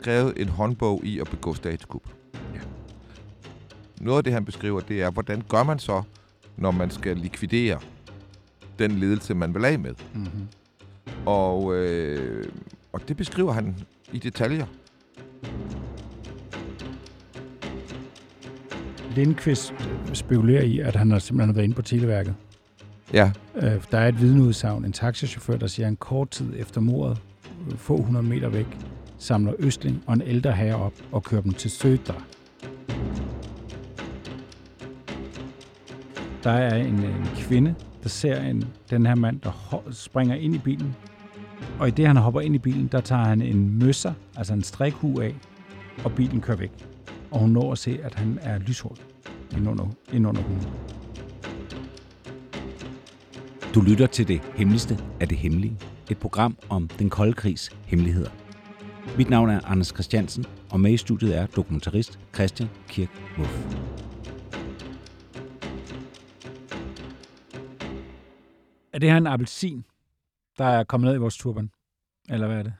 Skrevet en håndbog i at begå statskup. Ja. Noget af det, han beskriver, det er, hvordan gør man så, når man skal likvidere den ledelse, man vil af med. Mm-hmm. Og, øh, og det beskriver han i detaljer. Lindqvist spekulerer i, at han har simpelthen været inde på Televerket. Ja, Øh, der er et vidneudsagn, en taxichauffør, der siger, at en kort tid efter mordet, øh, få hundrede meter væk, samler Østling og en ældre herre op og kører dem til Sødra. Der er en, en kvinde, der ser en, den her mand, der ho- springer ind i bilen. Og i det, han hopper ind i bilen, der tager han en møsser, altså en strikhue af, og bilen kører væk. Og hun når at se, at han er lyshåret ind under hunden. Du lytter til det hemmeligste af det hemmelige. Et program om den kolde krigs hemmeligheder. Mit navn er Anders Christiansen, og med i studiet er dokumentarist Christian Kirk Muff. Er det her en appelsin, der er kommet ned i vores turban? Eller hvad er det?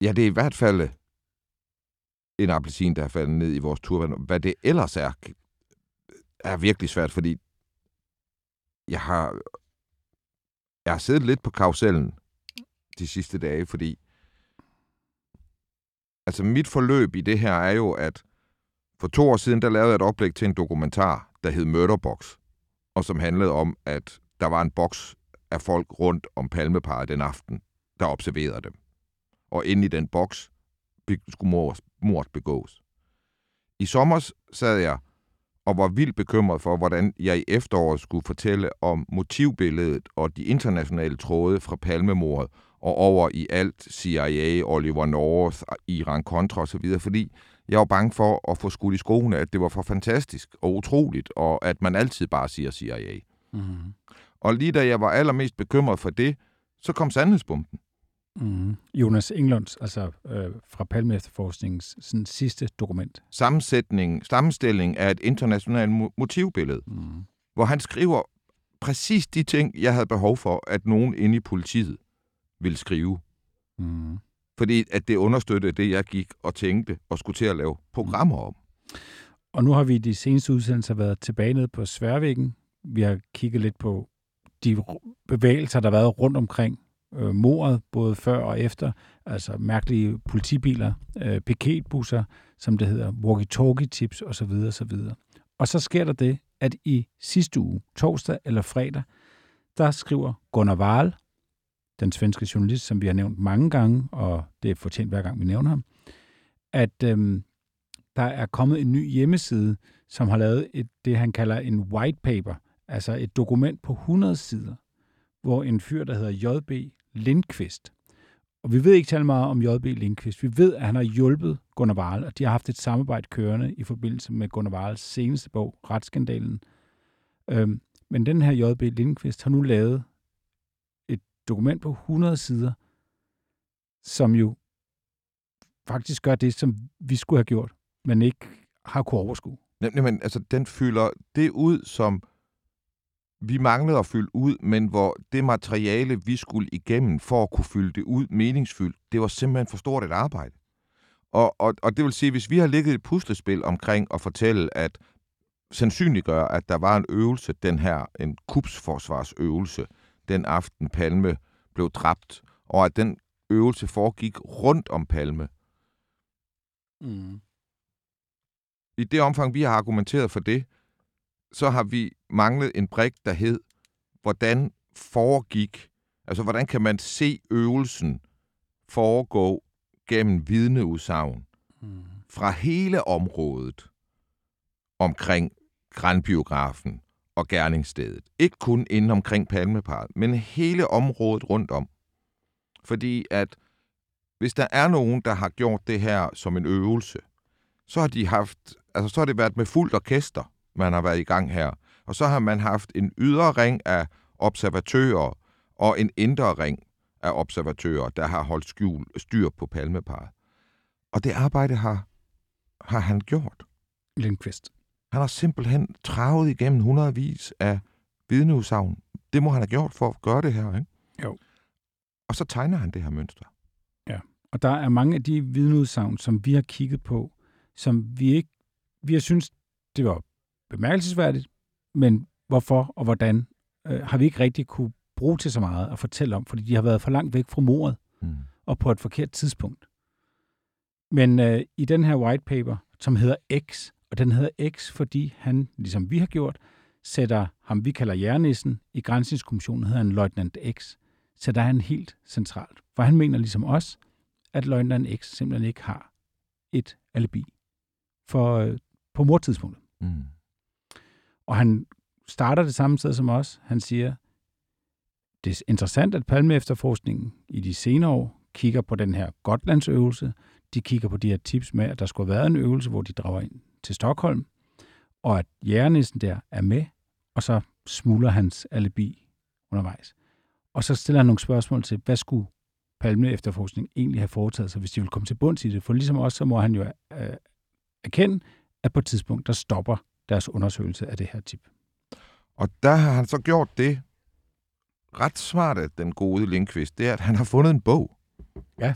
ja det er i hvert fald en appelsin, der er faldet ned i vores turban. Hvad det ellers er, er virkelig svært, fordi jeg har, jeg har siddet lidt på karusellen de sidste dage, fordi altså mit forløb i det her er jo, at for to år siden, der lavede jeg et oplæg til en dokumentar, der hed Murderbox, og som handlede om, at der var en boks af folk rundt om palmeparet den aften, der observerede dem. Og inde i den boks skulle mord, mord begås. I sommer sad jeg og var vildt bekymret for, hvordan jeg i efteråret skulle fortælle om motivbilledet og de internationale tråde fra palmemordet og over i alt CIA, Oliver North, Iran-Contra osv., fordi jeg var bange for at få skudt i skoene, at det var for fantastisk og utroligt, og at man altid bare siger CIA. Mm-hmm. Og lige da jeg var allermest bekymret for det, så kom sandhedsbomben. Mm-hmm. Jonas Englunds, altså øh, fra Palme Efterforskningens sådan, sidste dokument. Sammensætning, sammenstilling af et internationalt mo- motivbillede, Mm. hvor han skriver præcis de ting, jeg havde behov for, at nogen inde i politiet ville skrive. Mm. Fordi at det understøttede det, jeg gik og tænkte og skulle til at lave programmer om. Og nu har vi i de seneste udsendelser været tilbage nede på Sværvæggen. Vi har kigget lidt på de bevægelser, der har været rundt omkring øh, mordet, både før og efter. Altså mærkelige politibiler, øh, piketbusser, som det hedder, walkie-talkie-tips osv. osv. Og så sker der det, at i sidste uge, torsdag eller fredag, der skriver Gunnar Wahl, den svenske journalist, som vi har nævnt mange gange, og det er fortjent hver gang vi nævner ham, at øhm, der er kommet en ny hjemmeside, som har lavet et, det, han kalder en white paper, altså et dokument på 100 sider, hvor en fyr, der hedder J.B. Lindqvist, og vi ved ikke tale meget om J.B. Lindqvist. Vi ved, at han har hjulpet Gunnar Wahl, og de har haft et samarbejde kørende i forbindelse med Gunnar Wahls seneste bog, Retsskandalen. Øhm, men den her J.B. Lindqvist har nu lavet dokument på 100 sider, som jo faktisk gør det, som vi skulle have gjort, men ikke har kunne overskue. Jamen, altså, den fylder det ud, som vi manglede at fylde ud, men hvor det materiale, vi skulle igennem for at kunne fylde det ud meningsfyldt, det var simpelthen for stort et arbejde. Og, og, og det vil sige, hvis vi har ligget et puslespil omkring at fortælle, at sandsynliggøre, at der var en øvelse, den her, en kupsforsvarsøvelse, den aften Palme blev dræbt, og at den øvelse foregik rundt om Palme. Mm. I det omfang, vi har argumenteret for det, så har vi manglet en brik, der hed, hvordan foregik, altså hvordan kan man se øvelsen foregå gennem vidneudsagn Mm. fra hele området omkring Grandbiografen og gerningsstedet. Ikke kun inden omkring Palmeparret, men hele området rundt om. Fordi at hvis der er nogen, der har gjort det her som en øvelse, så har de haft, altså så har det været med fuldt orkester, man har været i gang her. Og så har man haft en ydre ring af observatører og en indre ring af observatører, der har holdt skjul, styr på palmeparet. Og det arbejde har, har han gjort. Lindqvist. Han har simpelthen travet igennem hundredvis af vidneudsagn. Det må han have gjort for at gøre det her, ikke? Jo. Og så tegner han det her mønster. Og der er mange af de vidneudsagn, som vi har kigget på, som vi ikke, vi har synes, det var bemærkelsesværdigt, men hvorfor og hvordan øh, har vi ikke rigtig kunne bruge til så meget at fortælle om, fordi de har været for langt væk fra mordet Mm. og på et forkert tidspunkt. Men øh, i den her white paper, som hedder X, og den hedder X, fordi han, ligesom vi har gjort, sætter ham, vi kalder Jernissen, i grænsningskommissionen hedder han Løjtnant X, sætter han helt centralt. For han mener ligesom os, at Løjtnant X simpelthen ikke har et alibi for, øh, på mordtidspunktet. Mm. Og han starter det samme sted som os. Han siger, det er interessant, at Palme efterforskningen i de senere år kigger på den her Gotlandsøvelse. De kigger på de her tips med, at der skulle have været en øvelse, hvor de drager ind til Stockholm, og at jernæsten der er med, og så smuldrer hans alibi undervejs. Og så stiller han nogle spørgsmål til, hvad skulle Palme efterforskning egentlig have foretaget sig, hvis de ville komme til bunds i det? For ligesom os, så må han jo øh, erkende, at på et tidspunkt, der stopper deres undersøgelse af det her tip. Og der har han så gjort det ret smart af den gode Lindqvist, det er, at han har fundet en bog. Ja.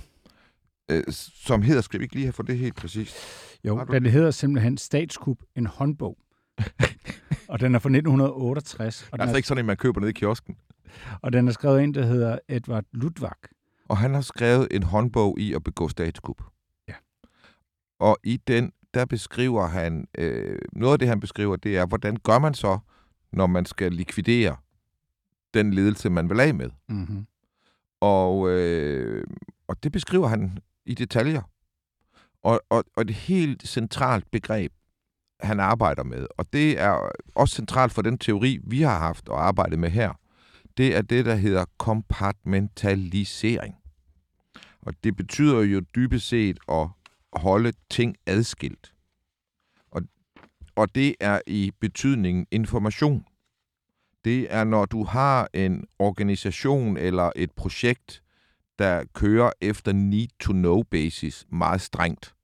Øh, som hedder, skal vi ikke lige have for det helt præcist? Jo, den hedder simpelthen Statskup, en håndbog. og den er fra 1968, og Altså er, ikke sådan en, man køber nede i kiosken. og den er skrevet ind, der hedder Edvard Ludvig. Og han har skrevet en håndbog i at begå statskup. Ja. Og i den, der beskriver han, øh, noget af det, han beskriver, det er, hvordan gør man så, når man skal likvidere den ledelse, man vil af med. Mm-hmm. Og, øh, og det beskriver han i detaljer. Og, og, og et helt centralt begreb, han arbejder med, og det er også centralt for den teori, vi har haft og arbejdet med her, det er det, der hedder kompartmentalisering. Og det betyder jo dybest set at holde ting adskilt. Og, og det er i betydningen information. Det er, når du har en organisation eller et projekt, der kører efter need-to-know-basis meget strengt.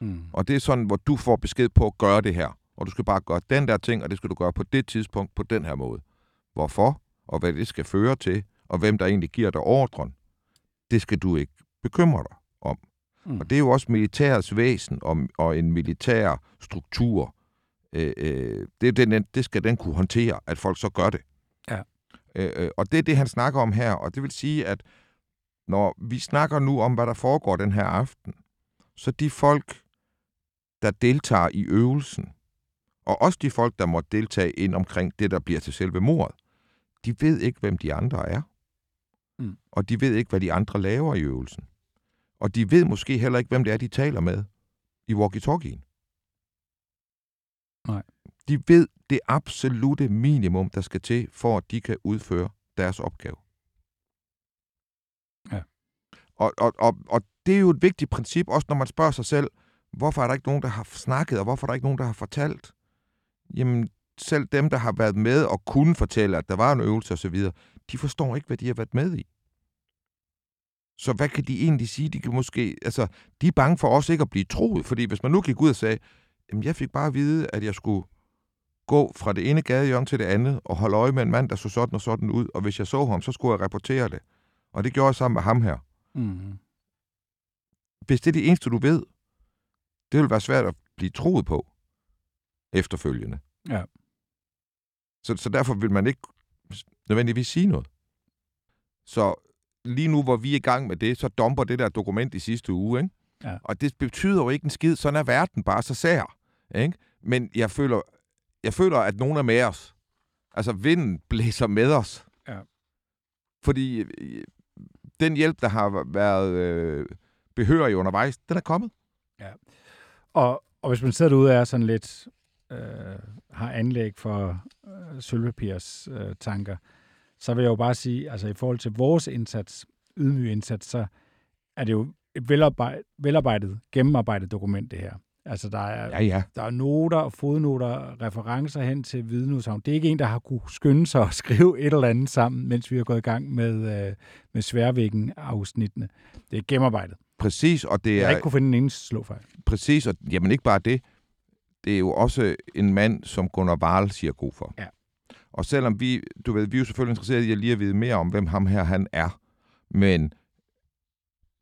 Mm. Og det er sådan, hvor du får besked på at gøre det her. Og du skal bare gøre den der ting, og det skal du gøre på det tidspunkt på den her måde. Hvorfor, og hvad det skal føre til, og hvem der egentlig giver dig ordren, det skal du ikke bekymre dig om. Mm. Og det er jo også militærets væsen og, og en militær struktur. Øh, øh, det, er den, det skal den kunne håndtere, at folk så gør det. Ja. Øh, øh, og det er det, han snakker om her. Og det vil sige, at når vi snakker nu om, hvad der foregår den her aften, så de folk, der deltager i øvelsen, og også de folk, der må deltage ind omkring det, der bliver til selve mordet, de ved ikke, hvem de andre er. Mm. Og de ved ikke, hvad de andre laver i øvelsen. Og de ved måske heller ikke, hvem det er, de taler med i walkie-talkien. Nej. De ved det absolute minimum, der skal til, for at de kan udføre deres opgave. Ja. Og, og, og, og det er jo et vigtigt princip, også når man spørger sig selv, hvorfor er der ikke nogen, der har snakket, og hvorfor er der ikke nogen, der har fortalt? Jamen, selv dem, der har været med og kunne fortælle, at der var en øvelse osv., de forstår ikke, hvad de har været med i. Så hvad kan de egentlig sige? De kan måske, altså, de er bange for også ikke at blive troet, fordi hvis man nu gik ud og sagde, jamen, jeg fik bare at vide, at jeg skulle gå fra det ene gadehjørne til det andet og holde øje med en mand, der så sådan og sådan ud, og hvis jeg så ham, så skulle jeg rapportere det. Og det gjorde jeg sammen med ham her. Mm. Hvis det er det eneste, du ved, det vil være svært at blive troet på efterfølgende. Ja. Så, så derfor vil man ikke nødvendigvis sige noget. Så lige nu, hvor vi er i gang med det, så dumper det der dokument i sidste uge, ikke? Ja. Og det betyder jo ikke en skid, sådan er verden bare så sær, ikke? Men jeg føler, jeg føler, at nogen er med os. Altså, vinden blæser med os. Ja. Fordi den hjælp, der har været øh, behørig undervejs, den er kommet. Ja. Og, og hvis man sidder derude og er sådan lidt, øh, har anlæg for øh, sølvpapirs øh, tanker, så vil jeg jo bare sige, altså i forhold til vores indsats, ydmyg indsats, så er det jo et velarbejdet, velarbejdet gennemarbejdet dokument, det her. Altså, der er, Ja, ja. der er noter, fodnoter, referencer hen til vidneudsagn. Det er ikke en, der har kunne skynde sig at skrive et eller andet sammen, mens vi har gået i gang med, øh, med sværvæggen-afsnittene. Det er gennemarbejdet. Præcis, og det Jeg har er ikke kunne finde en eneste slåfejl. præcis, og jamen ikke bare det. Det er jo også en mand, som Gunnar Wahl siger god for. Ja. Og selvom vi, du ved, vi er jo selvfølgelig interesseret i at lige at vide mere om, hvem ham her han er. Men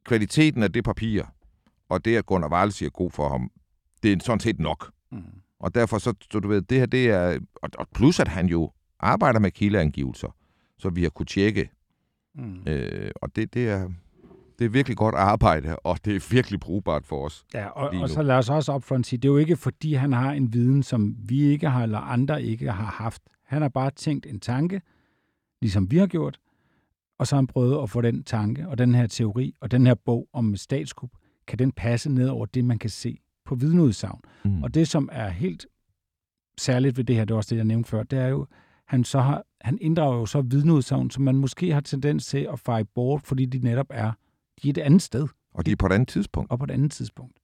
kvaliteten af det papir, og det, at Gunnar Wahl siger god for ham, det er sådan set nok. Mm. Og derfor så, så du ved, det her, det er, og, og plus at han jo arbejder med kildeangivelser, så vi har kunne tjekke, Mm. øh, og det, det er, det er virkelig godt arbejde, og det er virkelig brugbart for os. Ja, og, og så lad os også upfront sige, det er jo ikke fordi, han har en viden, som vi ikke har, eller andre ikke har haft. Han har bare tænkt en tanke, ligesom vi har gjort, og så har han prøvet at få den tanke, og den her teori, og den her bog om statskup, kan den passe ned over det, man kan se på vidneudsagn. Mm. Og det, som er helt særligt ved det her, det var også det, jeg nævnte før, det er jo, han, så har, han inddrager jo så vidneudsagn, som man måske har tendens til at feje bort, fordi de netop er, de er et andet sted, Og de er på et andet tidspunkt, og på et andet tidspunkt.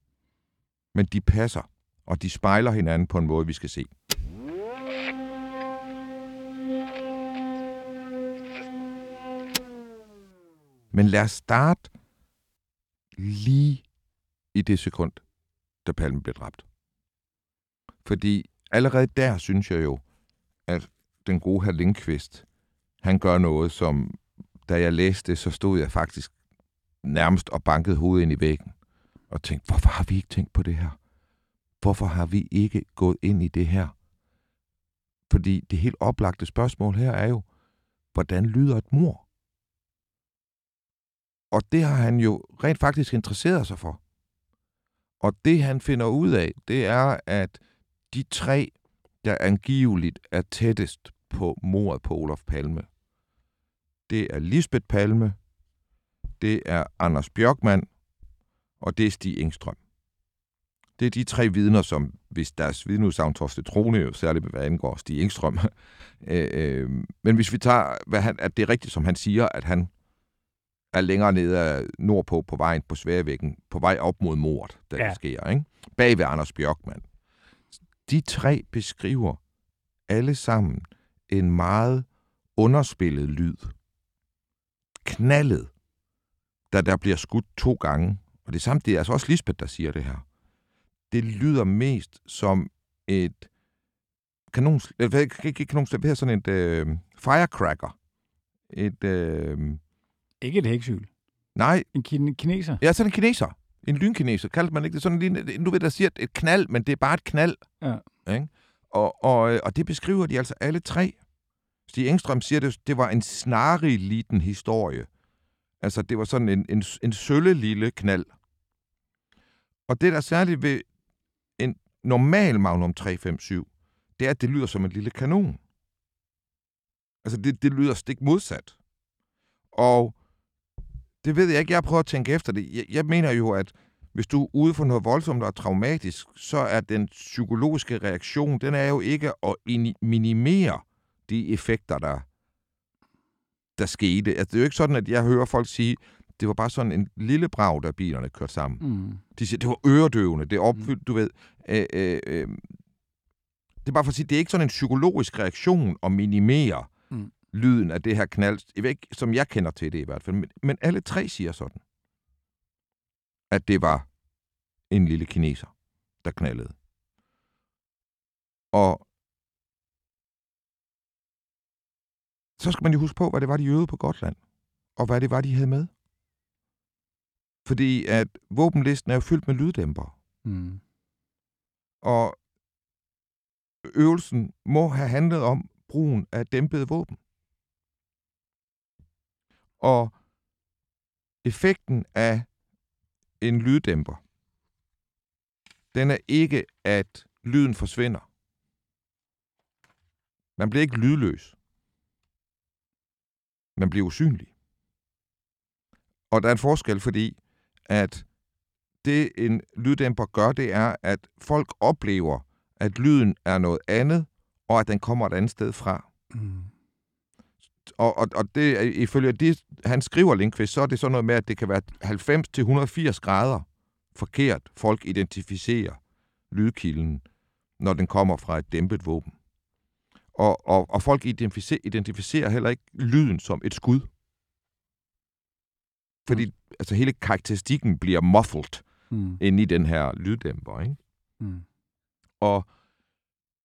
men de passer, og de spejler hinanden på en måde, vi skal se. Men lad os starte lige i det sekund, da Palme blev dræbt. Fordi allerede der synes jeg jo, at den gode herr Lindqvist, han gør noget, som da jeg læste det, så stod jeg faktisk nærmest og bankede hovedet ind i væggen og tænkte, hvorfor har vi ikke tænkt på det her? Hvorfor har vi ikke gået ind i det her? Fordi det helt oplagte spørgsmål her er jo, hvordan lyder et mor? Og det har han jo rent faktisk interesseret sig for. Og det han finder ud af, det er, at de tre, der angiveligt er tættest på mordet på Olof Palme, det er Lisbeth Palme, det er Anders Bjørkman, og det er Stig Engstrøm. Det er de tre vidner, som hvis deres vidneudsagn tårs til trone, jo særligt hvad angår Stig Engstrøm. øh, øh, men hvis vi tager, hvad han, at det er rigtigt, som han siger, at han er længere nede nordpå på vejen på Sværvæggen, på vej op mod mordet, da ja. Sker, ikke? bag ved Anders Bjørkman. De tre beskriver alle sammen en meget underspillet lyd. Knaldet, da der bliver skudt to gange. Og det er samt, det er altså også Lisbeth, der siger det her. Det lyder mest som et kanon, eller ikke, ikke kanon, det er sådan et øh, firecracker. Et, øh, Ikke et hæksyl. nej, En kin- kineser. ja, sådan en kineser. En lynkineser, kaldte man ikke det. Sådan lige, nu ved der siger et knald, men det er bare et knald. Ja. Ikke? Og, og, og det beskriver de altså alle tre. Stig Engstrøm siger, det, det var en snarig liten historie. Altså, det var sådan en, en, en sølle lille knald. Og det, der er særligt ved en normal Magnum 357, det er, at det lyder som en lille kanon. Altså, det, det lyder stik modsat. Og det ved jeg ikke. Jeg har prøvet at tænke efter det. Jeg, jeg mener jo, at hvis du er ude for noget voldsomt og traumatisk, så er den psykologiske reaktion, den er jo ikke at ini- minimere de effekter, der, der skete. Altså, det er jo ikke sådan, at jeg hører folk sige, det var bare sådan en lille brag, da bilerne kørte sammen. Mm. De siger, det var øredøvende, det er opfyldt, mm. du ved. Øh, øh, øh, det er bare for at sige, det er ikke sådan en psykologisk reaktion at minimere. Lyden af det her knald, ikke, som jeg kender til det i hvert fald. Men, men alle tre siger sådan, at det var en lille kineser, der knaldede. Og så skal man jo huske på, hvad det var, de øvede på Gotland, og hvad det var, de havde med. Fordi at våbenlisten er jo fyldt med lyddæmper. Mm. Og øvelsen må have handlet om brugen af dæmpede våben. Og effekten af en lyddæmper, den er ikke, at lyden forsvinder. Man bliver ikke lydløs. Man bliver usynlig. Og der er en forskel, fordi at det en lyddæmper gør, det er, at folk oplever, at lyden er noget andet, og at den kommer et andet sted fra. Mm. Og, og, og det, ifølge det, han skriver Lindqvist, så er det sådan noget med, at det kan være 90-180 grader forkert, folk identificerer lydkilden, når den kommer fra et dæmpet våben. Og, og, og folk identificerer, identificerer heller ikke lyden som et skud. Fordi altså, hele karakteristikken bliver muffled Mm. inde i den her lyddæmper. Ikke? Mm. Og,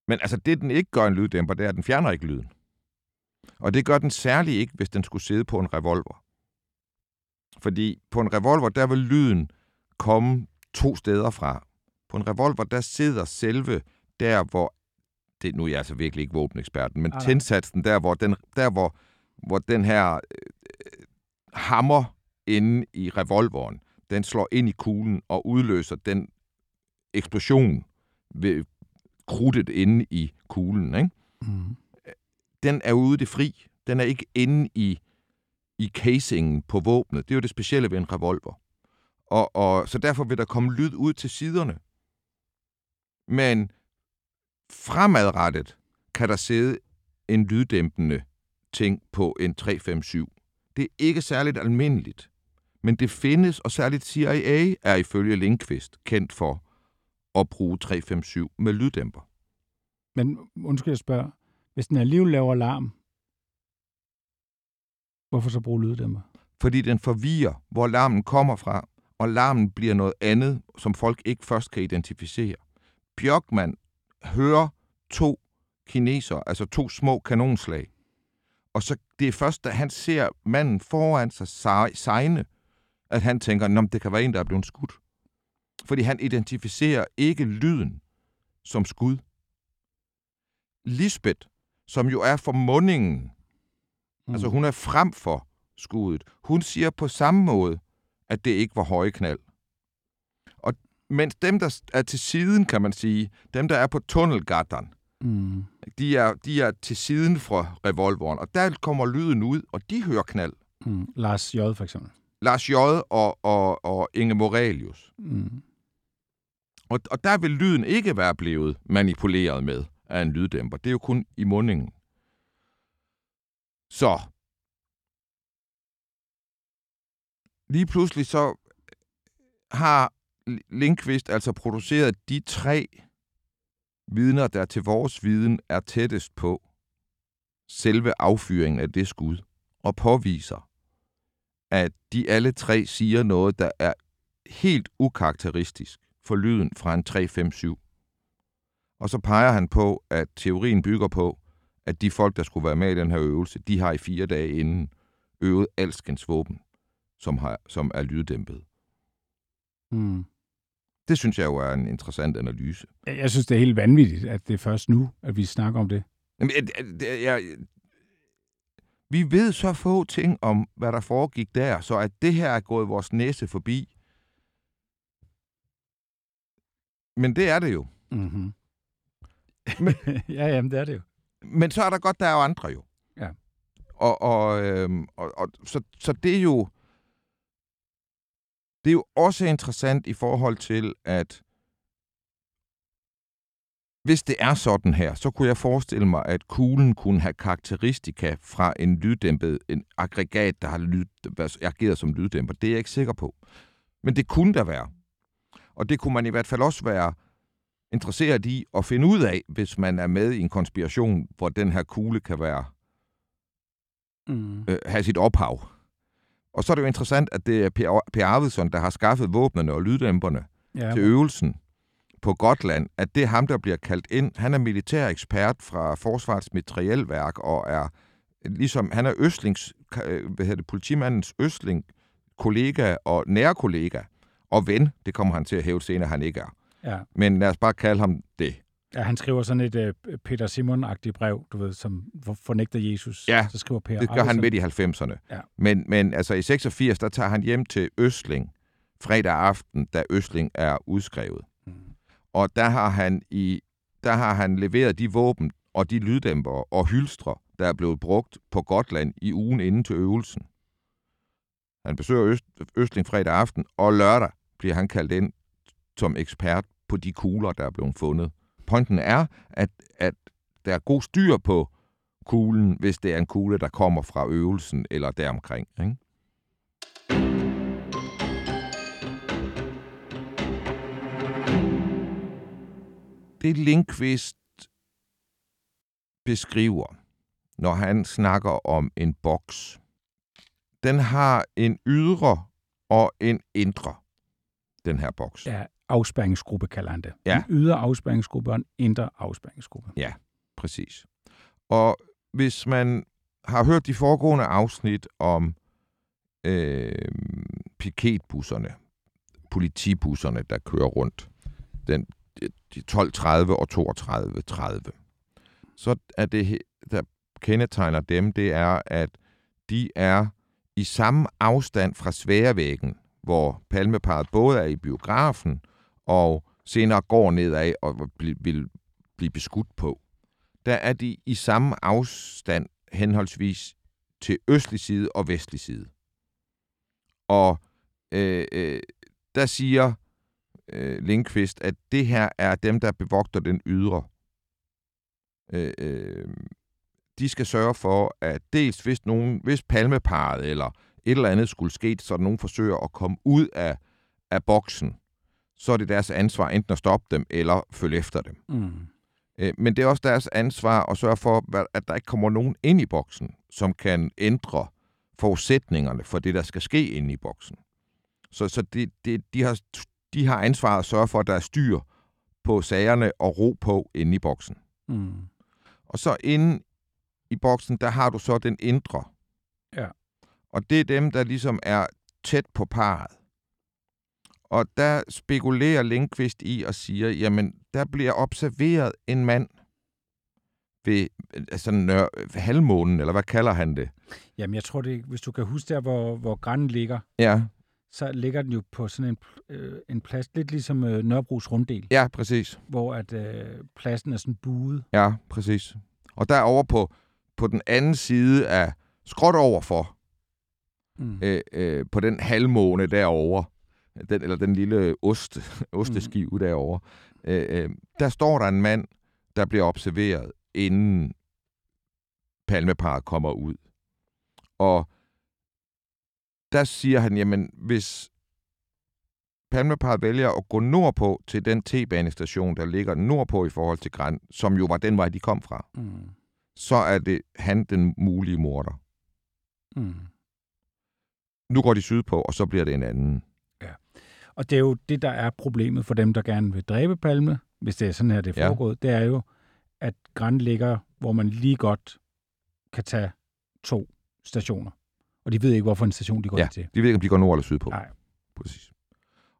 men altså, det den ikke gør en lyddæmper, det er, at den fjerner ikke lyden. Og det gør den særligt ikke, hvis den skulle sidde på en revolver. Fordi på en revolver, der vil lyden komme to steder fra. På en revolver, der sidder selve der, hvor... Det, nu er jeg altså virkelig ikke våbeneksperten, men tændsatsen, der hvor den, der, hvor, hvor den her øh, hammer inde i revolveren, den slår ind i kuglen og udløser den eksplosion ved krudtet inde i kuglen. Ikke? Mm. Den er ude i det fri. Den er ikke inde i, i casingen på våbnet. Det er jo det specielle ved en revolver. Og, og, så derfor vil der komme lyd ud til siderne. Men fremadrettet kan der sidde en lyddæmpende ting på en 357. Det er ikke særligt almindeligt, men det findes, og særligt CIA er ifølge Lindqvist kendt for at bruge 357 med lyddæmper. Men undskyld, jeg spørger. Hvis den alligevel laver larm, hvorfor så bruge lyddæmper? fordi den forvirrer, hvor larmen kommer fra, og larmen bliver noget andet, som folk ikke først kan identificere. Bjørkman hører to kineser, altså to små kanonslag. Og så det er først, da han ser manden foran sig sejne, at han tænker, at det kan være en, der er blevet skudt. Fordi han identificerer ikke lyden som skud. Lisbeth, som jo er for mundingen, Mm. Altså hun er frem for skuddet. Hun siger på samme måde, at det ikke var høje knald. Og mens dem, der er til siden, kan man sige, dem, der er på tunnelgatteren, Mm. de er, de er til siden fra revolveren, og der kommer lyden ud, og de hører knald. Mm. Lars J. for eksempel. Lars J. og, og, og Inge Morelius. Mm. Og, og der vil lyden ikke være blevet manipuleret med af en lyddæmper. Det er jo kun i mundingen. Så. Lige pludselig så øh, har Linkvist altså produceret de tre vidner, der til vores viden er tættest på selve affyringen af det skud, og påviser, at de alle tre siger noget, der er helt ukarakteristisk for lyden fra en 357. Og så peger han på, at teorien bygger på, at de folk, der skulle være med i den her øvelse, de har i fire dage inden øvet alskens våben, som, har, som er lyddæmpet. Mm. Det synes jeg jo er en interessant analyse. Jeg, jeg synes, det er helt vanvittigt, at det er først nu, at vi snakker om det. Jamen, jeg, jeg, jeg, vi ved så få ting om, hvad der foregik der, så at det her er gået vores næse forbi. Men det er det jo. Mm-hmm. Men- ja, jamen, det er det jo. Men så er der godt, der er jo andre jo. Ja. Og, og, øhm, og, og så, så det er jo det er jo også interessant i forhold til, at hvis det er sådan her, så kunne jeg forestille mig, at kuglen kunne have karakteristika fra en lyddæmpet, en aggregat, der har lyd, ageret som lyddæmper. Det er jeg ikke sikker på. Men det kunne der være. Og det kunne man i hvert fald også være interesseret i at finde ud af, hvis man er med i en konspiration, hvor den her kugle kan være Mm. øh, have sit ophav. Og så er det jo interessant, at det er Per, per Arvidsson, der har skaffet våbnene og lyddæmperne Ja, til øvelsen på Gotland, at det er ham, der bliver kaldt ind. Han er militær ekspert fra Forsvarets Materielværk og er ligesom, han er Østlings, øh, hvad hedder det, politimandens Østling kollega og nærkollega og ven. Det kommer han til at hæve senere, han ikke er. Ja. Men lad os bare kalde ham det. ja, han skriver sådan et uh, Peter Simon-agtigt brev, du ved, som for- fornægter Jesus. Ja, så skriver Per Det gør han midt i 90'erne. Ja. Men, men altså i 86, der tager han hjem til Østling fredag aften, da Østling er udskrevet. Mm. Og der har han i der har han leveret de våben og de lyddæmpere og hylstre, der er blevet brugt på Gotland i ugen inden til øvelsen. Han besøger Øst, Østling fredag aften, og lørdag bliver han kaldt ind som ekspert på de kugler, der er blevet fundet pointen er, at, at der er god styr på kuglen, hvis det er en kugle, der kommer fra øvelsen eller deromkring. Ikke? Det Linkvist beskriver, når han snakker om en boks, den har en ydre og en indre, den her boks. Ja, afspærringsgruppe kalder han det. Ja. En ydre afspærringsgruppe og en indre afspærringsgruppe. Ja, præcis. Og hvis man har hørt de foregående afsnit om øh, piketbusserne, politibusserne, der kører rundt, den, de 12.30 og 32.30, så er det, der kendetegner dem, det er, at de er i samme afstand fra sværvæggen, hvor palmeparet både er i biografen og senere går nedad og vil, vil blive beskudt på. Der er de i samme afstand henholdsvis til østlig side og vestlig side. Og øh, øh, der siger øh, Lindqvist, at det her er dem, der bevogter den ydre. Øh, øh, de skal sørge for, at dels hvis, nogen, hvis palmeparet eller et eller andet skulle ske, så der nogen forsøger at komme ud af, af boksen, så er det deres ansvar enten at stoppe dem eller følge efter dem. Mm. Øh, Men det er også deres ansvar at sørge for, at der ikke kommer nogen ind i boksen, som kan ændre forudsætningerne for det, der skal ske inde i boksen. Så, så de, de, de, har, de har ansvar at sørge for, at der er styr på sagerne og ro på inde i boksen. Mm. Og så inde i boksen, der har du så den indre. Ja. Og det er dem, der ligesom er tæt på parret. Og der spekulerer Lindqvist i og siger, jamen, der bliver observeret en mand ved altså, nør, halvmånen, eller hvad kalder han det? Jamen, jeg tror, det, hvis du kan huske der, hvor, hvor grænden ligger, Ja, så ligger den jo på sådan en, øh, en plads, lidt ligesom øh, Nørrebros runddel, ja, præcis. hvor at øh, pladsen er sådan buet. Ja, præcis. Og derovre på, på den anden side af skråt overfor, Mm. øh, øh, på den halvmåne derovre, den, eller den lille ost, osteskive mm. derovre, øh, øh, der står der en mand, der bliver observeret, inden palmeparet kommer ud. Og der siger han, jamen, hvis palmeparet vælger at gå nordpå til den T-banestation, der ligger nordpå i forhold til Græn, som jo var den vej, de kom fra, Mm. så er det han den mulige morder. Mm. Nu går de sydpå, og så bliver det en anden. Og det er jo det, der er problemet for dem, der gerne vil dræbe Palme, hvis det er sådan her, det er Ja. foregået, det er jo, at Græn ligger, hvor man lige godt kan tage to stationer. Og de ved ikke, hvorfor en station de går Ja, til. de ved ikke, om de går nord eller sydpå. Nej. Præcis.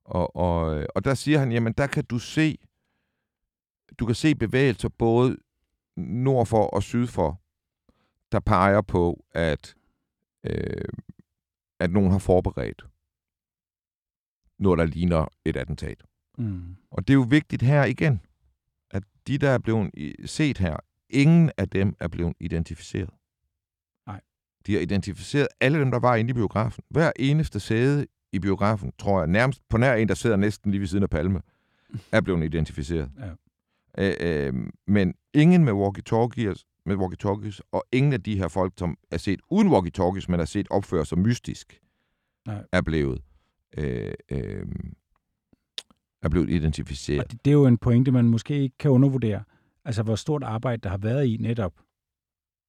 Og, og, og der siger han, jamen der kan du se, du kan se bevægelser både nord for og syd for, der peger på, at, øh, at nogen har forberedt noget, der ligner et attentat. Mm. Og det er jo vigtigt her igen, at de, der er blevet set her, ingen af dem er blevet identificeret. Nej. De har identificeret alle dem, der var inde i biografen. Hver eneste sæde i biografen, tror jeg, nærmest på nær en, der sidder næsten lige ved siden af Palme, er blevet identificeret. Ja. Øh, øh, men ingen med walkie-talkies, med walkie-talkies, og ingen af de her folk, som er set uden walkie-talkies, men er set opføre sig mystisk, Nej. er blevet øh, øh, er blevet identificeret. Og det, det er jo en pointe, man måske ikke kan undervurdere. Altså, hvor stort arbejde der har været i netop,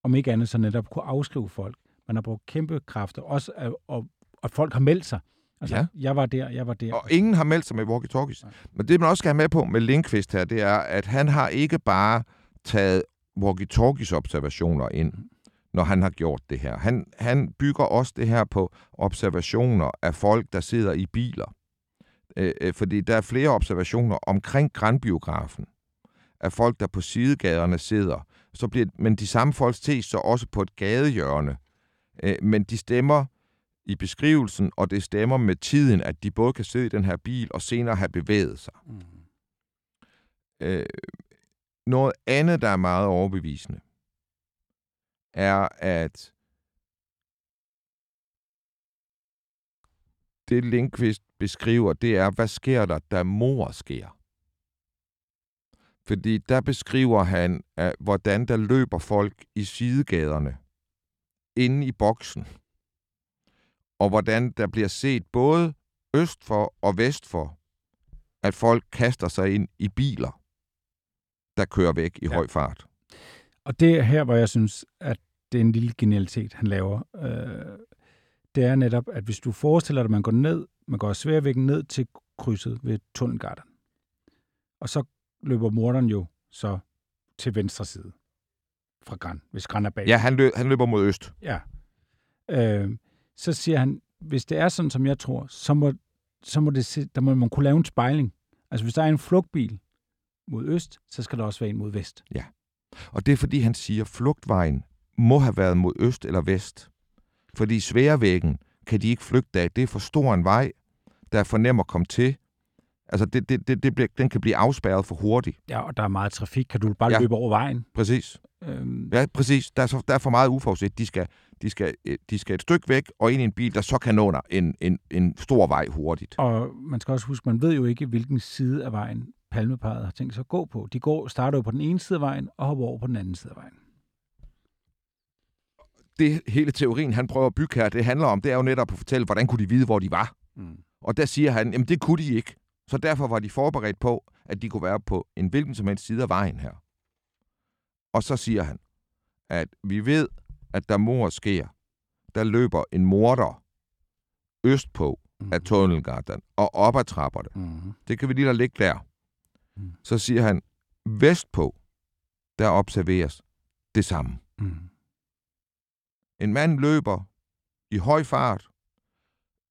om ikke andet, så netop kunne afskrive folk. Man har brugt kæmpe kræfter, også at, og, og folk har meldt sig. Altså, Ja. jeg var der, jeg var der. Og ingen har meldt sig med walkie-talkies. Nej. Men det, man også skal have med på med Linkvist her, det er, at han har ikke bare taget walkie-talkies observationer ind, når han har gjort det her. Han, han bygger også det her på observationer af folk, der sidder i biler. Øh, fordi der er flere observationer omkring Grandbiografen af folk, der på sidegaderne sidder. Så bliver, men de samme folk ses så også på et gadehjørne. Øh, men de stemmer i beskrivelsen, og det stemmer med tiden, at de både kan sidde i den her bil og senere have bevæget sig. Mm. Øh, noget andet, der er meget overbevisende, er, at det Linkvist beskriver, det er, hvad sker der, da mor sker? Fordi der beskriver han, at, hvordan der løber folk i sidegaderne, inde i boksen, og hvordan der bliver set både øst for og vest for, at folk kaster sig ind i biler, der kører væk i ja. høj fart. Og det er her, hvor jeg synes, at det er en lille genialitet, han laver. Øh, det er netop, at hvis du forestiller dig, at man går ned, man går sværvæggen ned til krydset ved Tunnelgarten, og så løber morderen jo så til venstre side fra Gran, hvis Gran er bag. Ja, han, løb, han løber mod øst. Ja. Øh, så siger han, hvis det er sådan, som jeg tror, så må, så må, det se, der må man kunne lave en spejling. Altså, hvis der er en flugtbil mod øst, så skal der også være en mod vest. Ja. Og det er fordi, han siger, at flugtvejen må have været mod øst eller vest. Fordi sværvæggen kan de ikke flygte af. Det er for stor en vej, der er for nem at komme til. Altså, det, det, det, det bliver, den kan blive afspærret for hurtigt. Ja, og der er meget trafik. Kan du bare Ja. løbe over vejen? Præcis. Øhm, Ja, præcis. Der er, så, der er for meget uforudset. De skal, de, skal, øh, de skal et stykke væk og ind i en bil, der så kan nå en, en, en stor vej hurtigt. Og man skal også huske, man ved jo ikke, hvilken side af vejen palmeparet har tænkt sig at gå på. De går, starter jo på den ene side af vejen og hopper over på den anden side af vejen. Det hele teorien, han prøver at bygge her, det handler om, det er jo netop at fortælle, hvordan kunne de vide, hvor de var. Mm. Og der siger han, jamen det kunne de ikke. Så derfor var de forberedt på, at de kunne være på en hvilken som helst side af vejen her. Og så siger han, at vi ved, at der mor sker, der løber en morder østpå Mm. af Tunnelgarten og op ad trapperne. Mm. Det kan vi lige lade ligge der. Mm. Så siger han, vestpå, der observeres det samme. Mm. En mand løber i høj fart,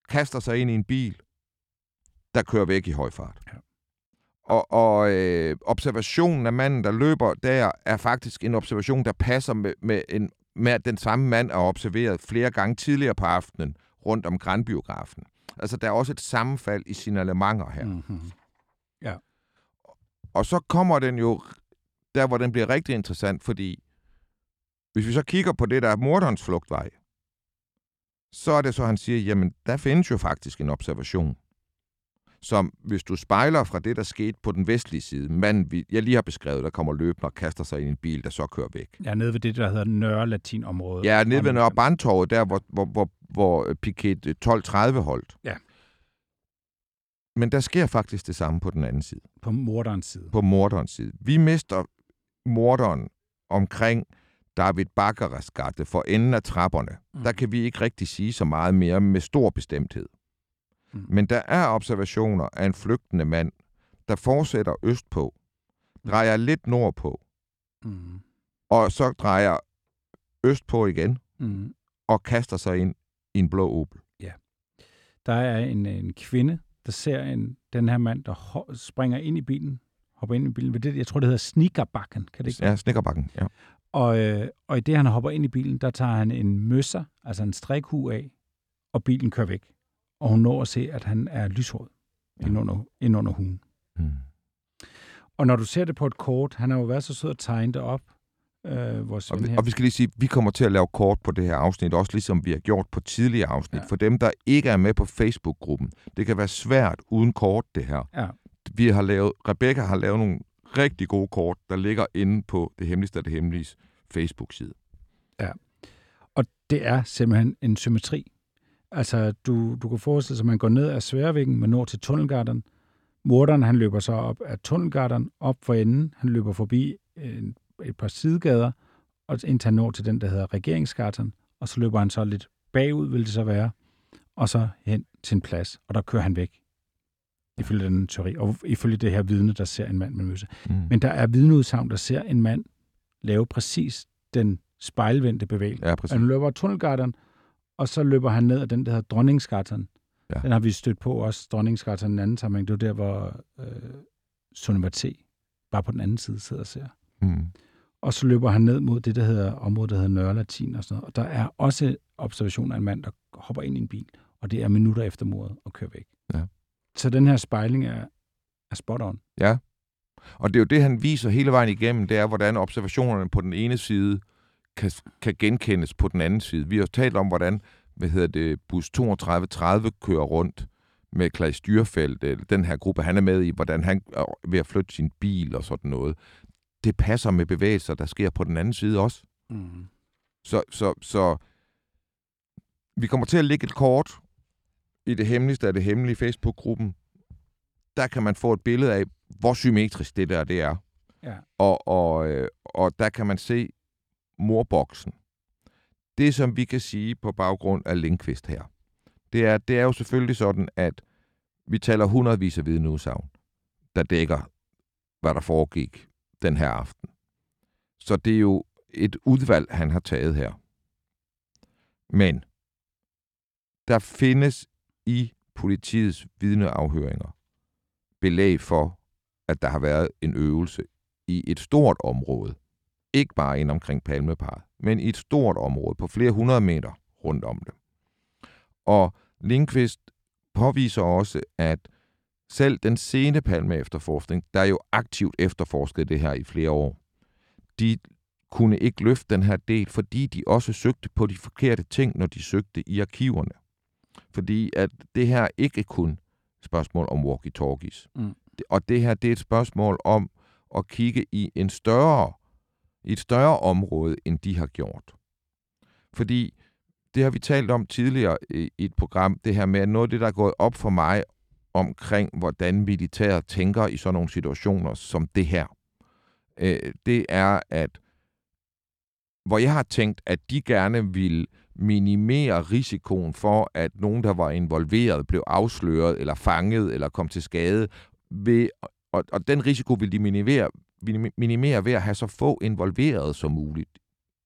kaster sig ind i en bil, der kører væk i høj fart. Ja. Og, og øh, observationen af manden, der løber der, er faktisk en observation, der passer med, med, en, med at den samme mand er observeret flere gange tidligere på aftenen rundt om Grandbiografen. Altså, der er også et sammenfald i signalementer her. Mm. Mm-hmm. Og så kommer den jo der, hvor den bliver rigtig interessant, fordi hvis vi så kigger på det, der er morderens flugtvej, så er det så, han siger, jamen, der findes jo faktisk en observation, som hvis du spejler fra det, der skete på den vestlige side, manden, jeg lige har beskrevet, der kommer løbende og kaster sig ind i en bil, der så kører væk. Er nede ved det, der hedder Nørre Latinområdet. Ja, nede ved Nørre Brandtorvet, der hvor, hvor, hvor, hvor øh, Piket 1230 holdt. Ja. Men der sker faktisk det samme på den anden side. På morderens side. på morderens side. Vi mister morderen omkring David Baccaras gate for enden af trapperne. Mm. Mm. Der kan vi ikke rigtig sige så meget mere med stor bestemthed. Mm. Mm. Men der er observationer af en flygtende mand, der fortsætter østpå, drejer lidt nordpå, Mm. og så drejer østpå igen Mm. og kaster sig ind i en blå Opel. Der er en, en kvinde, der ser en, den her mand, der ho- springer ind i bilen, hopper ind i bilen. Ved det, jeg tror, det hedder sneakerbakken, kan det ikke? Ja, Snikkerbakken. Ja. Og, øh, og i det, han hopper ind i bilen, der tager han en møsser, altså en strikhue af, og bilen kører væk. Og hun når at se, at han er lyshåret ja. ind, under, ind under hugen. Mm. Og når du ser det på et kort, han har jo været så sød at tegne det op, øh, vores Og, vi, her. og vi skal lige sige, vi kommer til at lave kort på det her afsnit, også ligesom vi har gjort på tidligere afsnit. Ja. Ja. For dem, der ikke er med på Facebook-gruppen, det kan være svært uden kort, det her. Ja. Vi har lavet, Rebecca har lavet nogle rigtig gode kort, der ligger inde på det hemmeligste af det hemmelige Facebook-side. Og det er simpelthen en symmetri. Altså, du, du kan forestille sig, at man går ned ad Sværvæggen, man når til Tunnelgarten. Morderen, han løber så op ad Tunnelgarten, op for enden. Han løber forbi en, et par sidegader, og indtil han når til den, der hedder Regeringsgatan. Og så løber han så lidt bagud, vil det så være, og så hen til en plads, og der kører han væk. Ifølge den teori, og ifølge det her vidne, der ser en mand med møsse. Mm. Men der er vidneudsagn, der ser en mand lave præcis den spejlvendte bevægelse. ja, præcis. Han løber Tunnelgarten, og så løber han ned ad den, der hedder Dronningsgatan. Ja. Den har vi stødt på også, Dronningsgatan den anden sammenhæng. Det var der, hvor øh, Sunniva T. bare på den anden side sidder og ser. Mm. Og så løber han ned mod det, der hedder området, der hedder Nørre Latin og sådan noget. Og der er også observationer af en mand, der hopper ind i en bil, og det er minutter efter mordet og kører væk. Ja. Så den her spejling er, er spot on. Ja. Og det er jo det, han viser hele vejen igennem, det er, hvordan observationerne på den ene side kan, kan genkendes på den anden side. Vi har jo talt om, hvordan hvad hedder det, bus 3230 kører rundt med Klaas Dyrfeldt, øh, den her gruppe, han er med i, hvordan han er ved at flytte sin bil og sådan noget. Det passer med bevægelser, der sker på den anden side også. Mm. Så, så, så vi kommer til at lægge et kort i det hemmeligste af det hemmelige Facebook-gruppen. Der kan man få et billede af, hvor symmetrisk det der det er. Ja. Og, og, øh, og der kan man se morboksen. Det, som vi kan sige på baggrund af Linkvist her, det er, det er jo selvfølgelig sådan, at vi taler hundredvis af vidneudsagn, der dækker, hvad der foregik den her aften. Så det er jo et udvalg, han har taget her. Men der findes i politiets vidneafhøringer belæg for, at der har været en øvelse i et stort område. Ikke bare ind omkring Palmeparret, men i et stort område på flere hundrede meter rundt om det. Og Lindqvist påviser også, at selv den sene palme efterforskning, der jo aktivt efterforskede det her i flere år, de kunne ikke løfte den her del, fordi de også søgte på de forkerte ting, når de søgte i arkiverne. Fordi at det her ikke kun spørgsmål om walkie-talkies. Mm. Og det her, det er et spørgsmål om at kigge i en større, i et større område, end de har gjort. Fordi det har vi talt om tidligere i, i et program, det her med, at noget af det, der er gået op for mig omkring, hvordan militæret tænker i sådan nogle situationer som det her, øh, det er, at hvor jeg har tænkt, at de gerne vil minimere risikoen for, at nogen, der var involveret, blev afsløret eller fanget eller kom til skade. Ved, og, og den risiko vil de minimere, minimere ved at have så få involveret som muligt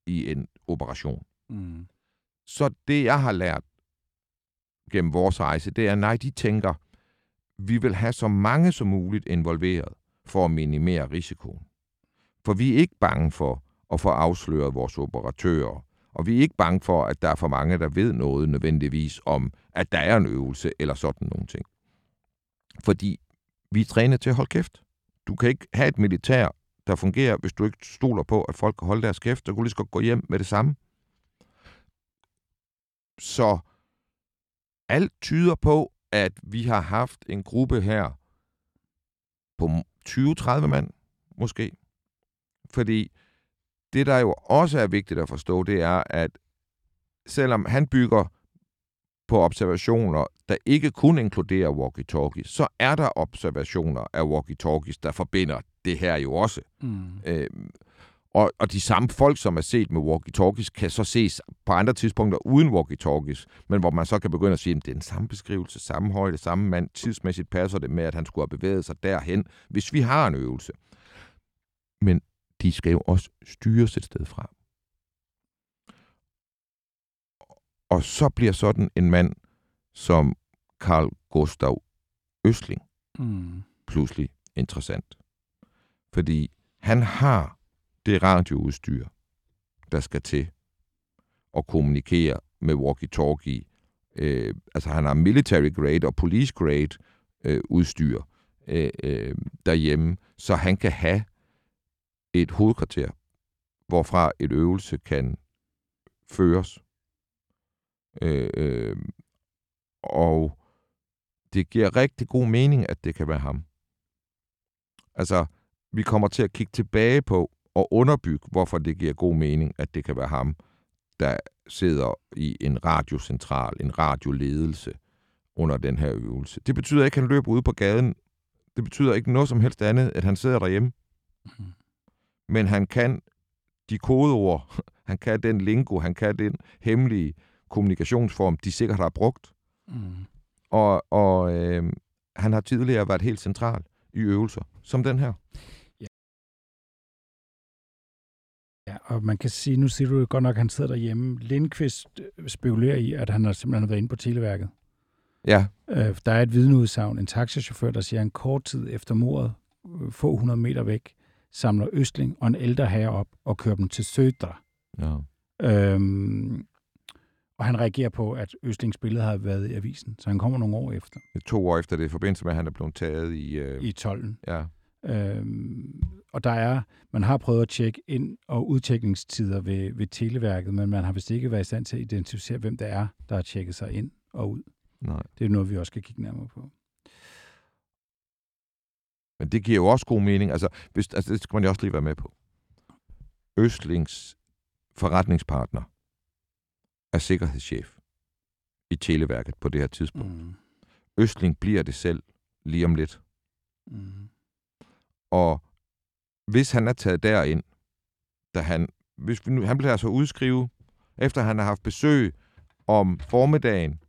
i en operation. Mm. Så det, jeg har lært gennem vores rejse, det er, nej, de tænker, vi vil have så mange som muligt involveret for at minimere risikoen. For vi er ikke bange for at få afsløret vores operatører. Og vi er ikke bange for, at der er for mange, der ved noget nødvendigvis om, at der er en øvelse eller sådan nogle ting. Fordi vi er trænet til at holde kæft. Du kan ikke have et militær, der fungerer, hvis du ikke stoler på, at folk kan holde deres kæft. Så kunne lige så godt gå hjem med det samme. Så alt tyder på, at vi har haft en gruppe her på 20-30 mand, måske. Fordi det, der jo også er vigtigt at forstå, det er, at selvom han bygger på observationer, der ikke kun inkluderer walkie-talkies, så er der observationer af walkie-talkies, der forbinder det her jo også. Mm. Øhm, og, og de samme folk, som er set med walkie-talkies, kan så ses på andre tidspunkter uden walkie-talkies, men hvor man så kan begynde at sige, at det er den samme beskrivelse, samme højde, samme mand, tidsmæssigt passer det med, at han skulle have bevæget sig derhen, hvis vi har en øvelse. Men de skal jo også styres et sted fra. Og så bliver sådan en mand som Carl Gustav Østling Mm. pludselig interessant. Fordi han har det radioudstyr, der skal til at kommunikere med walkie-talkie. Øh, altså han har military grade og police grade øh, udstyr øh, øh, derhjemme, så han kan have et hovedkvarter, hvorfra et øvelse kan føres. Øh, øh, og det giver rigtig god mening, at det kan være ham. Altså, vi kommer til at kigge tilbage på og underbygge, hvorfor det giver god mening, at det kan være ham, der sidder i en radiocentral, en radioledelse under den her øvelse. Det betyder ikke, at han løber ud på gaden. Det betyder ikke noget som helst andet, at han sidder derhjemme. Mm. Men han kan de kodeord, han kan den lingo, han kan den hemmelige kommunikationsform, de sikkert har brugt. Mm. Og, og øh, han har tidligere været helt central i øvelser, som den her. Og man kan sige, nu siger du jo godt nok, at han sidder derhjemme. Lindqvist øh, spekulerer i, at han har simpelthen været inde på Televærket. Ja, Øh, der er et vidneudsagn, en taxachauffør, der siger, at en kort tid efter mordet, øh, få hundrede meter væk, samler Østling og en ældre herre op og kører dem til Sødra. ja. Øhm, og han reagerer på, at Østlings billede har været i avisen, så han kommer nogle år efter, Det er to år efter det, i forbindelse med, at han er blevet taget i... Øh, i 12. ja, Øhm, og der er, man har prøvet at tjekke ind- og udtjekningstider ved, ved Televærket, men man har vist ikke været i stand til at identificere, hvem det er, der har tjekket sig ind og ud. Nej. Det er noget, vi også skal kigge nærmere på. Men det giver jo også god mening. Altså, hvis, altså det skal man jo også lige være med på. Østlings forretningspartner er sikkerhedschef i Televærket på det her tidspunkt. Mm. Østling bliver det selv lige om lidt. Mm. Og hvis han er taget derind, da han, hvis vi nu, han bliver altså udskrive, efter han har haft besøg om formiddagen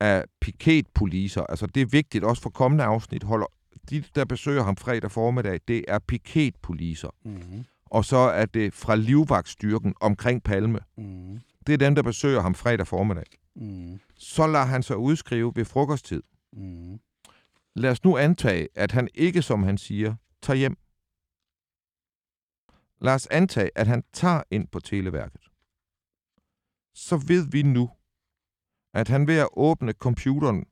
af piketpoliser, altså det er vigtigt også for kommende afsnit, holder de, der besøger ham fredag formiddag, det er piketpoliser. Mm. Og så er det fra livvagtstyrken omkring Palme. Mm. Det er dem, der besøger ham fredag formiddag. Mm. Så lader han sig udskrive ved frokosttid. Mm. Lad os nu antage, at han ikke, som han siger, tager hjem. Lad os antage, at han tager ind på Televærket. Så ved vi nu, at han ved at åbne computeren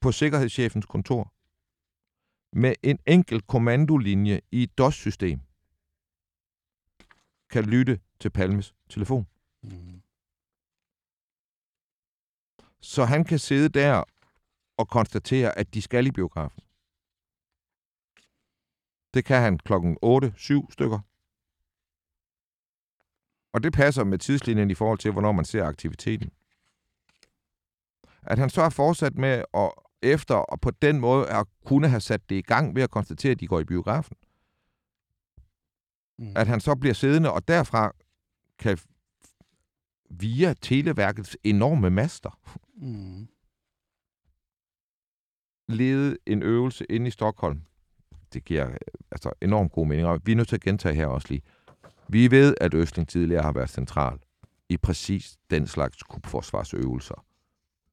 på sikkerhedschefens kontor med en enkelt kommandolinje i et DOS-system kan lytte til Palmes telefon. Mm. Så han kan sidde der og konstatere, at de skal i biografen. Det kan han klokken 8-7 stykker. Og det passer med tidslinjen i forhold til, hvornår man ser aktiviteten. At han så er fortsat med at efter og på den måde at kunne have sat det i gang ved at konstatere, at de går i biografen. Mm. At han så bliver siddende, og derfra kan via Televærkets enorme master Mm. lede en øvelse inde i Stockholm. Det giver øh, altså enormt god mening, og vi er nødt til at gentage her også lige. Vi ved, at Østling tidligere har været central i præcis den slags kubforsvarsøvelser,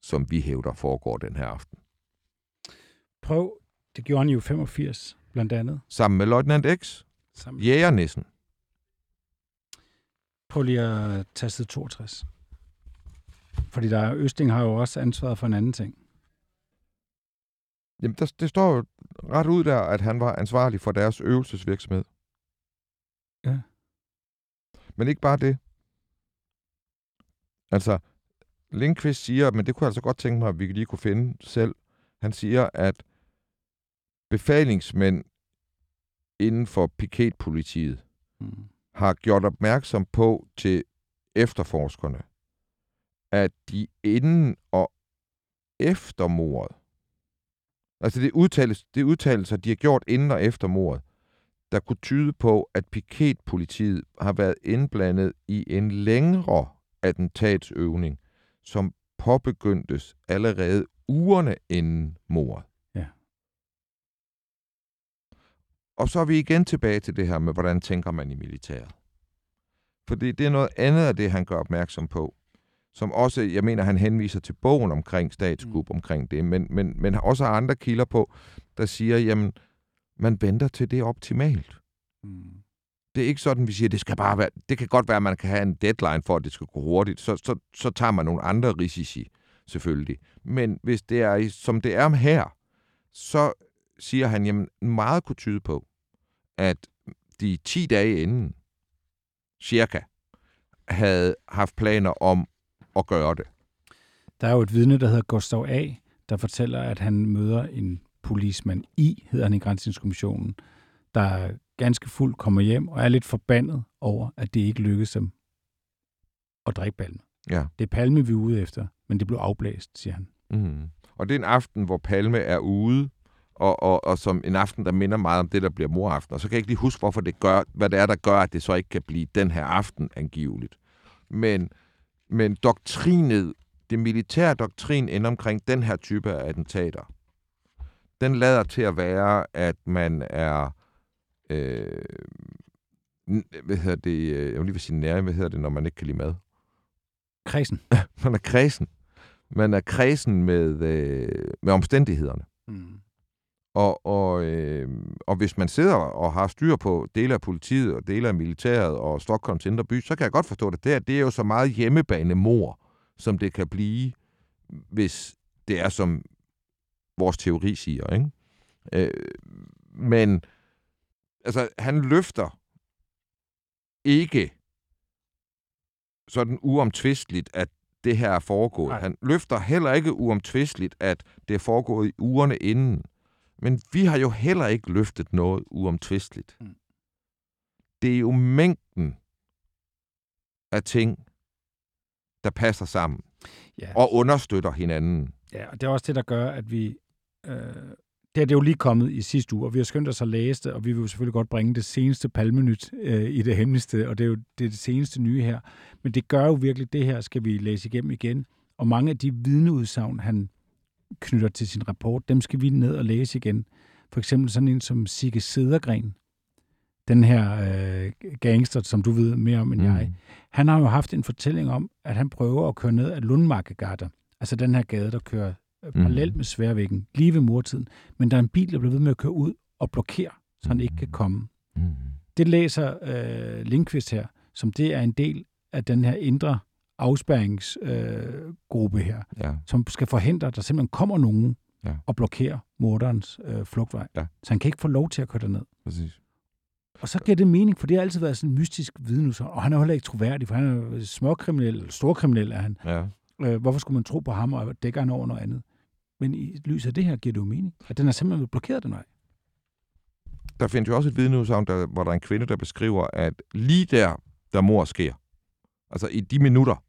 som vi hævder foregår den her aften. Prøv, det gjorde han jo i 85, blandt andet. Sammen med Løjtnant X, Sammen. Jægernissen. Prøv lige at tage side 62. Fordi der er, Østing har jo også ansvaret for en anden ting. Jamen, der, det står jo ret ud der, at han var ansvarlig for deres øvelsesvirksomhed. Ja. Men ikke bare det. Altså, Lindqvist siger, men det kunne jeg altså godt tænke mig, at vi lige kunne finde selv. Han siger, at befalingsmænd inden for piketpolitiet Mm. har gjort opmærksom på til efterforskerne, at de inden og efter mordet, altså det, udtales, det udtalelser, de har gjort inden og efter mordet, der kunne tyde på, at piketpolitiet har været indblandet i en længere attentatsøvning, som påbegyndtes allerede ugerne inden mordet. Ja. Og så er vi igen tilbage til det her med, hvordan tænker man i militæret. Fordi det er noget andet af det, han gør opmærksom på. Som også, jeg mener, han henviser til bogen omkring statskup, mm. omkring det, men, men, men også har andre kilder på, der siger, jamen, man venter til det optimalt. Mm. Det er ikke sådan, vi siger, det skal bare være, det kan godt være, at man kan have en deadline for, at det skal gå hurtigt, så, så, så tager man nogle andre risici, selvfølgelig. Men hvis det er, som det er her, så siger han, jamen, meget kunne tyde på, at de 10 dage inden, cirka, havde haft planer om at gøre det. Der er jo et vidne, der hedder Gustav A., der fortæller, at han møder en polismand i, hedder han i Grænsningskommissionen, der er ganske fuld kommer hjem og er lidt forbandet over, at det ikke lykkedes dem at drikke Palme. Ja. Det er Palme, vi er ude efter, men det blev afblæst, siger han. Mm. Og det er en aften, hvor Palme er ude, og, og, og som en aften, der minder meget om det, der bliver moraften. Og så kan jeg ikke lige huske, hvorfor det gør, hvad det er, der gør, at det så ikke kan blive den her aften angiveligt. Men, men doktrinet, det militære doktrin inden omkring den her type af attentater, den lader til at være, at man er, øh, hvad hedder det, øh, jeg vil lige vil sige nære, hvad hedder det, når man ikke kan lide mad? Kredsen. Man er kredsen. Man er kredsen med, øh, med omstændighederne. Mm. Og, og, øh, og hvis man sidder og har styr på dele af politiet og dele af militæret og Stockholms indre by, så kan jeg godt forstå det. Det er, det er jo så meget hjemmebane mor, som det kan blive, hvis det er som vores teori siger. Ikke? Øh, men altså, han løfter ikke sådan uomtvisteligt, at det her er foregået. Nej. Han løfter heller ikke uomtvisteligt, at det er foregået i ugerne inden. Men vi har jo heller ikke løftet noget uomtvisteligt. Mm. Det er jo mængden af ting, der passer sammen Ja. og understøtter hinanden. Ja, og det er også det, der gør, at vi... Øh, det er det jo lige kommet i sidste uge, og vi har skyndt os at læse det, og vi vil jo selvfølgelig godt bringe det seneste palmenyt øh, i det hemmeligste, og det er jo det, er det seneste nye her. Men det gør jo virkelig, det her skal vi læse igennem igen. Og mange af de vidneudsagn, han knytter til sin rapport, dem skal vi ned og læse igen. For eksempel sådan en som Sigge Sedergren, den her øh, gangster, som du ved mere om end mm. jeg. Han har jo haft en fortælling om, at han prøver at køre ned ad Lundmarkegata, altså den her gade, der kører øh, parallelt med Sværvæggen, lige ved mortiden. Men der er en bil, der bliver ved med at køre ud og blokere, så han ikke kan komme. Mm. Det læser øh, Lindqvist her, som det er en del af den her indre afspærringsgruppe øh, her, Ja. som skal forhindre, at der simpelthen kommer nogen Ja. og blokerer morderens øh, flugtvej. Ja. Så han kan ikke få lov til at køre derned. Præcis. Og så giver det mening, for det har altid været sådan en mystisk vidneudsagn. Og han er heller ikke troværdig, for han er småkriminel, eller storkriminel er han. Ja. Øh, hvorfor skulle man tro på ham, og dækker han over noget andet? Men i lyset af det her giver det jo mening, at den er simpelthen blokeret den vej. Der findes jo også et vidneudsagn, der, hvor der er en kvinde, der beskriver, at lige der, der mor sker, altså i de minutter,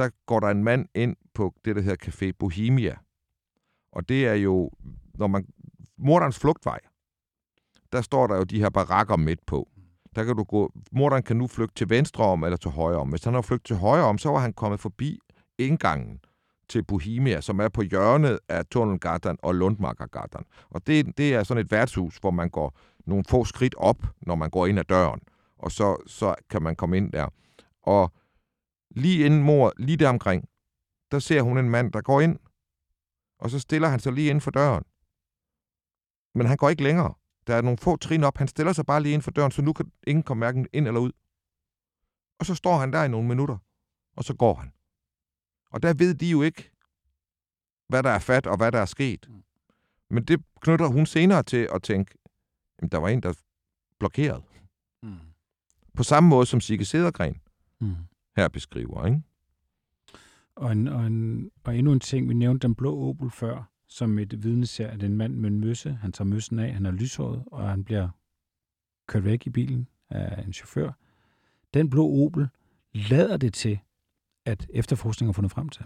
der går der en mand ind på det, der hedder Café Bohemia. Og det er jo, når man... Morderens flugtvej, der står der jo de her barakker midt på. Der kan du gå... Morderen kan nu flygte til venstre om eller til højre om. Hvis han har flygtet til højre om, så var han kommet forbi indgangen til Bohemia, som er på hjørnet af Tunnelgatan og Lundmarkergatan. Og det, det er sådan et værtshus, hvor man går nogle få skridt op, når man går ind ad døren. Og så, så kan man komme ind der. Og lige inden mor, lige der omkring, der ser hun en mand, der går ind, og så stiller han sig lige inden for døren. Men han går ikke længere. Der er nogle få trin op. Han stiller sig bare lige inden for døren, så nu kan ingen komme hverken ind eller ud. Og så står han der i nogle minutter, og så går han. Og der ved de jo ikke, hvad der er fat og hvad der er sket. Men det knytter hun senere til at tænke, jamen der var en, der blokerede. Mm. På samme måde som Sigge Sedergren Mm. Her beskriver, ikke? Og, en, og, en, og endnu en ting, vi nævnte den blå Opel før, som et vidne ser, at en mand med en møsse, han tager møssen af, han er lyshåret, og han bliver kørt væk i bilen af en chauffør. Den blå Opel lader det til, at efterforskningen har fundet frem til.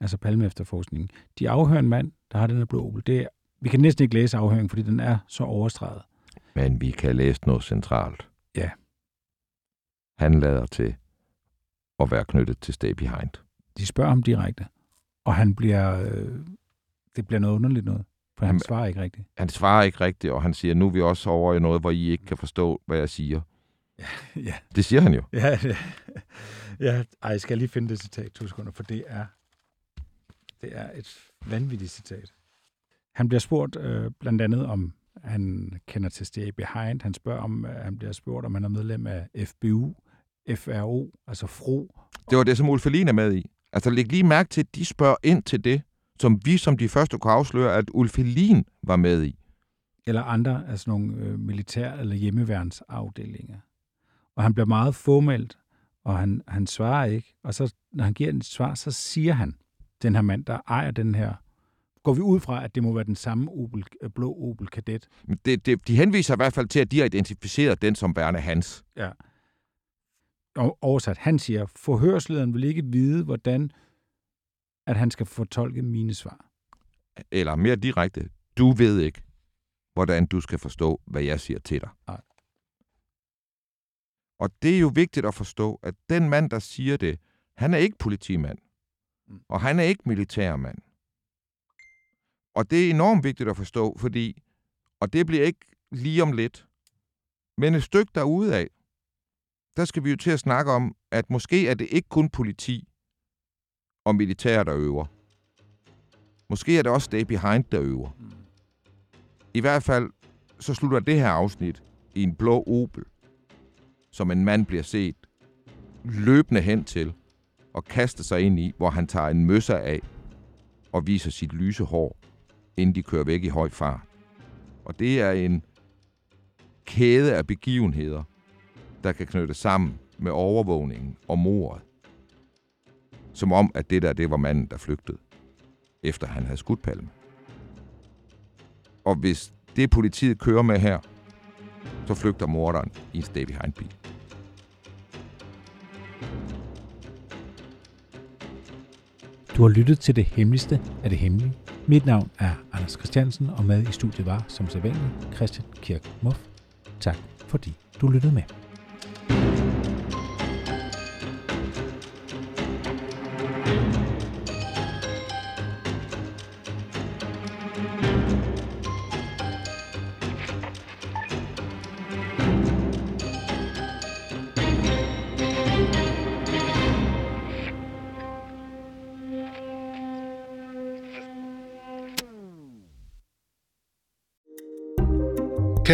Altså Palme-efterforskningen. De afhører en mand, der har den her blå Opel. Det er, vi kan næsten ikke læse afhøringen, fordi den er så overstreget. Men vi kan læse noget centralt. Ja. Han lader til at være knyttet til Stay Behind. De spørger ham direkte, og han bliver, øh, det bliver noget underligt noget, for han Jamen- svarer ikke rigtigt. Han svarer ikke rigtigt, og han siger, nu er vi også over i noget, hvor I ikke kan forstå, hvad jeg siger. ja. Det siger han jo. Ja, ja. ja. Ej, jeg skal lige finde det citat to sekunder, for det er, det er et vanvittigt citat. Han bliver spurgt øh, blandt andet om, han kender til Stay Behind. Han spørger om, øh, han bliver spurgt, om han er medlem af FBU, FRO, altså FRO. Det var det, som Ulf Helin er med i. Altså læg lige mærke til, at de spørger ind til det, som vi som de første kunne afsløre, at Ulf Helin var med i. eller andre af sådan nogle øh, militær- eller hjemmeværnsafdelinger. Og han bliver meget formelt, og han, han svarer ikke. Og så, når han giver et svar, så siger han, den her mand, der ejer den her, går vi ud fra, at det må være den samme Opel, øh, blå Opel Kadett. Det, det, de henviser i hvert fald til, at de har identificeret den som værende hans. Ja. Og oversat, han siger, forhørslederen vil ikke vide, hvordan at han skal fortolke mine svar. Eller mere direkte, du ved ikke, hvordan du skal forstå, hvad jeg siger til dig. Nej. Og det er jo vigtigt at forstå, at den mand, der siger det, han er ikke politimand. Mm. Og han er ikke militærmand. Og det er enormt vigtigt at forstå, fordi, og det bliver ikke lige om lidt, men et stykke derude af, der skal vi jo til at snakke om, at måske er det ikke kun politi og militær, der øver. Måske er det også Stay Behind, der øver. I hvert fald, så slutter det her afsnit i en blå Opel, som en mand bliver set løbende hen til og kaste sig ind i, hvor han tager en møsse af og viser sit lyse hår, inden de kører væk i høj fart. Og det er en kæde af begivenheder, der kan knyttes sammen med overvågningen og mordet. Som om, at det der, det var manden, der flygtede, efter han havde skudt Palme. Og hvis det politiet kører med her, så flygter morderen i en stay behind bil. Du har lyttet til det hemmeligste af det hemmelige. Mit navn er Anders Christiansen, og med i studiet var, som sædvanligt, Christian Kirk Muff. Tak fordi du lyttede med.